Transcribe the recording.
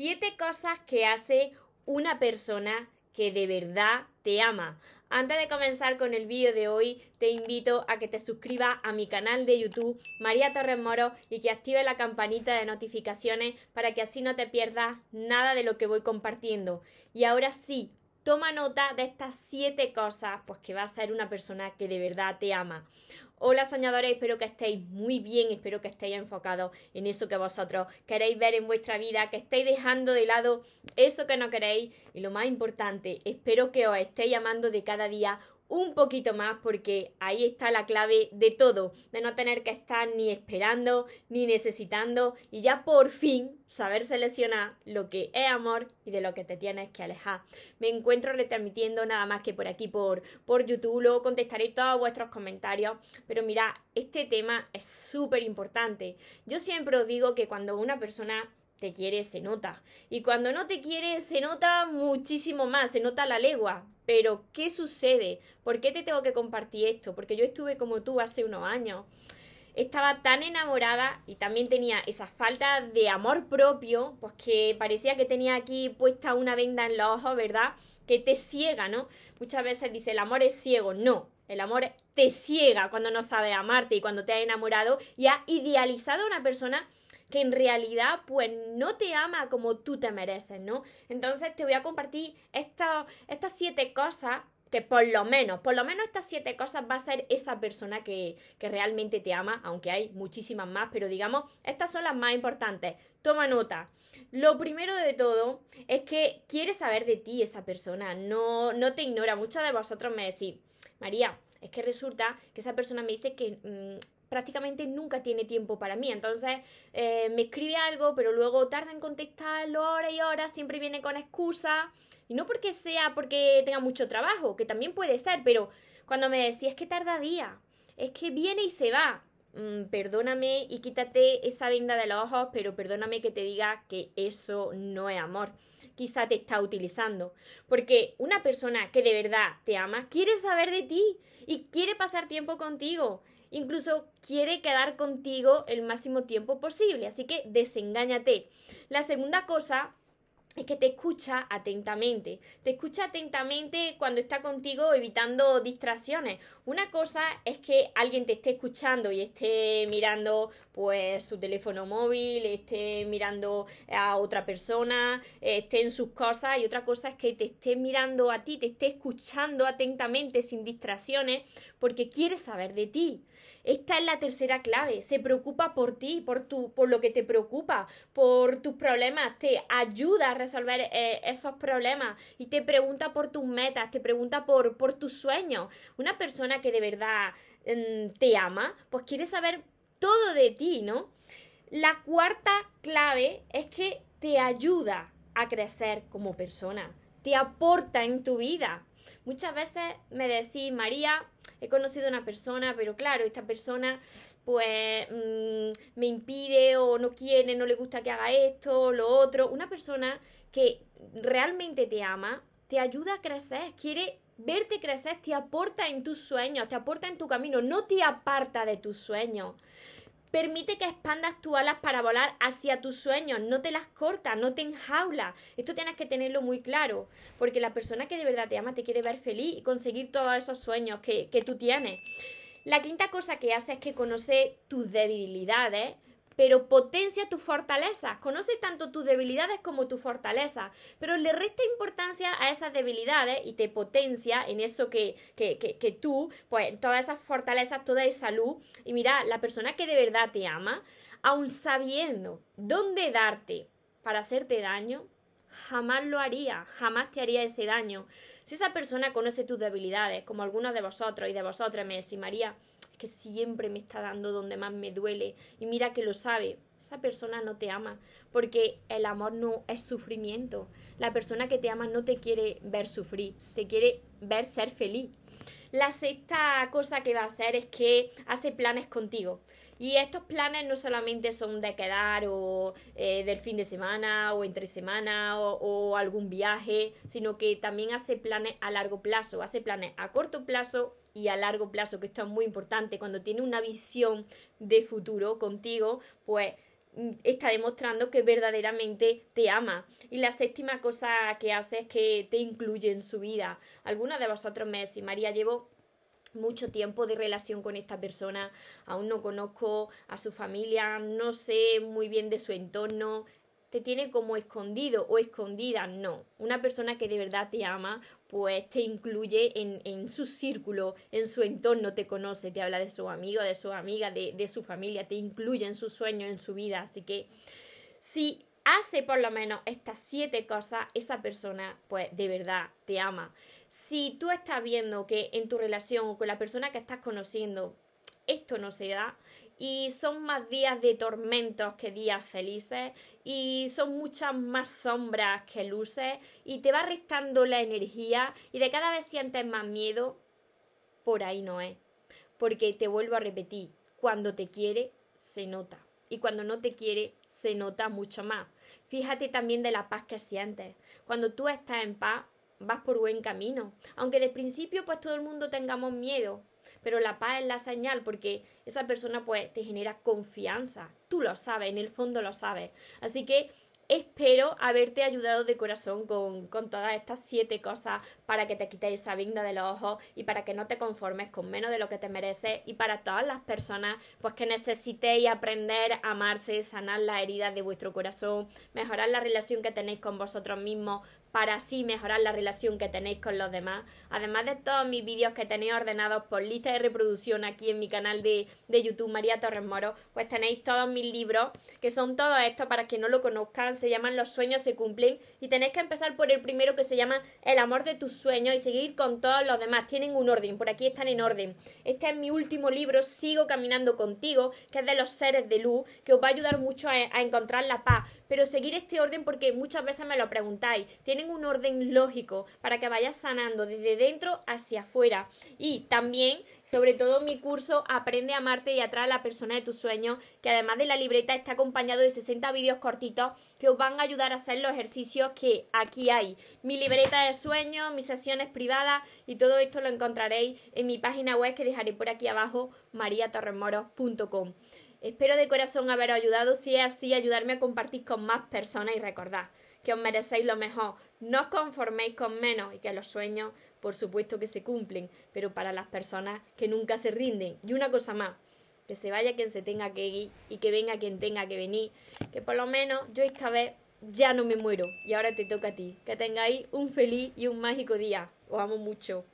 Siete cosas que hace una persona que de verdad te ama. Antes de comenzar con el vídeo de hoy, te invito a que te suscribas a mi canal de YouTube, María Torres Moro, y que active la campanita de notificaciones para que así no te pierdas nada de lo que voy compartiendo. Y ahora sí, toma nota de estas siete cosas, pues que va a ser una persona que de verdad te ama. Hola soñadores, espero que estéis muy bien, espero que estéis enfocados en eso que vosotros queréis ver en vuestra vida, que estéis dejando de lado eso que no queréis. Y lo más importante, espero que os estéis amando de cada día un poquito más porque ahí está la clave de todo, de no tener que estar ni esperando ni necesitando y ya por fin saber seleccionar lo que es amor y de lo que te tienes que alejar. Me encuentro retransmitiendo nada más que por aquí por, por YouTube, luego contestaré todos vuestros comentarios, pero mira, este tema es súper importante. Yo siempre os digo que cuando una persona te quiere, se nota. Y cuando no te quiere, se nota muchísimo más, se nota la legua. Pero, ¿qué sucede? ¿Por qué te tengo que compartir esto? Porque yo estuve como tú hace unos años. Estaba tan enamorada y también tenía esa falta de amor propio, pues que parecía que tenía aquí puesta una venda en los ojos, ¿verdad? Que te ciega, ¿no? Muchas veces dice el amor es ciego. No, el amor te ciega cuando no sabes amarte y cuando te has enamorado y has idealizado a una persona que en realidad pues no te ama como tú te mereces, ¿no? Entonces te voy a compartir estas siete cosas que por lo menos, por lo menos estas siete cosas va a ser esa persona que, que, realmente te ama, aunque hay muchísimas más, pero digamos, estas son las más importantes. Toma nota. Lo primero de todo es que quiere saber de ti esa persona, no, no te ignora. Muchos de vosotros me decís, María, es que resulta que esa persona me dice que mm, prácticamente nunca tiene tiempo para mí. Entonces eh, me escribe algo, pero luego tarda en contestarlo horas y horas, siempre viene con excusas. Y no porque sea porque tenga mucho trabajo, que también puede ser, pero cuando me decía es que tarda días, es que viene y se va. Mm, perdóname y quítate esa venda de los ojos, pero perdóname que te diga que eso no es amor. Quizá te está utilizando. Porque una persona que de verdad te ama quiere saber de ti y quiere pasar tiempo contigo incluso quiere quedar contigo el máximo tiempo posible, así que desengáñate. La segunda cosa es que te escucha atentamente. Te escucha atentamente cuando está contigo evitando distracciones. Una cosa es que alguien te esté escuchando y esté mirando pues su teléfono móvil, esté mirando a otra persona, esté en sus cosas y otra cosa es que te esté mirando a ti, te esté escuchando atentamente sin distracciones porque quiere saber de ti. Esta es la tercera clave. Se preocupa por ti, por, tu, por lo que te preocupa, por tus problemas. Te ayuda a resolver eh, esos problemas y te pregunta por tus metas, te pregunta por, por tus sueños. Una persona que de verdad mm, te ama, pues quiere saber todo de ti, ¿no? La cuarta clave es que te ayuda a crecer como persona, te aporta en tu vida. Muchas veces me decís, María, he conocido a una persona, pero claro, esta persona pues mm, me impide o no quiere, no le gusta que haga esto, o lo otro. Una persona que realmente te ama, te ayuda a crecer, quiere verte crecer, te aporta en tus sueños, te aporta en tu camino, no te aparta de tus sueños. Permite que expandas tus alas para volar hacia tus sueños, no te las corta, no te enjaula. Esto tienes que tenerlo muy claro, porque la persona que de verdad te ama te quiere ver feliz y conseguir todos esos sueños que, que tú tienes. La quinta cosa que hace es que conoce tus debilidades, pero potencia tus fortalezas. Conoce tanto tus debilidades como tus fortalezas, pero le resta importancia a esas debilidades y te potencia en eso que, que, que, tú, pues todas esas fortalezas, toda esa luz. Y mira, la persona que de verdad te ama, aun sabiendo dónde darte para hacerte daño, jamás lo haría, jamás te haría ese daño. Si esa persona conoce tus debilidades, como algunos de vosotros y de vosotras me decís, María, que siempre me está dando donde más me duele y mira que lo sabe, esa persona no te ama, porque el amor no es sufrimiento. La persona que te ama no te quiere ver sufrir, te quiere ver ser feliz. La sexta cosa que va a hacer es que hace planes contigo. Y estos planes no solamente son de quedar o eh, del fin de semana o entre semana o, o, algún viaje, sino que también hace planes a largo plazo, hace planes a corto plazo y a largo plazo, que esto es muy importante. Cuando tiene una visión de futuro contigo, pues está demostrando que verdaderamente te ama. Y la séptima cosa que hace es que te incluye en su vida. Algunos de vosotros me decís, María, llevo mucho tiempo de relación con esta persona, aún no conozco a su familia, no sé muy bien de su entorno, te tiene como escondido o escondida, no. Una persona que de verdad te ama, pues te incluye en, su círculo, en su entorno, te conoce, te habla de su amigo, de su amiga, de, de su familia, te incluye en sus sueños, en su vida. Así que si hace por lo menos estas siete cosas, esa persona pues de verdad te ama. Si tú estás viendo que en tu relación o con la persona que estás conociendo esto no se da y son más días de tormentos que días felices y son muchas más sombras que luces y te va restando la energía y de cada vez sientes más miedo, por ahí no es. Porque te vuelvo a repetir, cuando te quiere, se nota. Y cuando no te quiere, se nota mucho más. Fíjate también de la paz que sientes. Cuando tú estás en paz, vas por buen camino. Aunque de principio pues todo el mundo tengamos miedo, pero la paz es la señal porque esa persona pues te genera confianza. Tú lo sabes, en el fondo lo sabes. Así que Espero haberte ayudado de corazón con, con, todas estas siete cosas para que te quites esa vinda de los ojos y para que no te conformes con menos de lo que te mereces y para todas las personas pues que necesitéis aprender a amarse, sanar las heridas de vuestro corazón, mejorar la relación que tenéis con vosotros mismos, para así mejorar la relación que tenéis con los demás. Además de todos mis vídeos que tenéis ordenados por lista de reproducción aquí en mi canal de, de YouTube María Torres Moro, pues tenéis todos mis libros, que son todos estos para que no lo conozcan, se llaman Los sueños se cumplen y tenéis que empezar por el primero que se llama El amor de tus sueños y seguir con todos los demás. Tienen un orden, por aquí están en orden. Este es mi último libro, Sigo caminando contigo, que es de los seres de luz, que os va a ayudar mucho a, a encontrar la paz pero seguir este orden porque muchas veces me lo preguntáis, tienen un orden lógico para que vayas sanando desde dentro hacia afuera. Y también, sobre todo, mi curso Aprende a amarte y atraer a la persona de tus sueños, que además de la libreta está acompañado de 60 vídeos cortitos que os van a ayudar a hacer los ejercicios que aquí hay. Mi libreta de sueños, mis sesiones privadas y todo esto lo encontraréis en mi página web que dejaré por aquí abajo, mariatorremoros.com. Espero de corazón haberos ayudado. Si es así, ayudarme a compartir con más personas y recordad que os merecéis lo mejor. No os conforméis con menos y que los sueños, por supuesto que se cumplen, pero para las personas que nunca se rinden. Y una cosa más, que se vaya quien se tenga que ir y que venga quien tenga que venir. Que por lo menos yo esta vez ya no me muero y ahora te toca a ti. Que tengáis un feliz y un mágico día. Os amo mucho.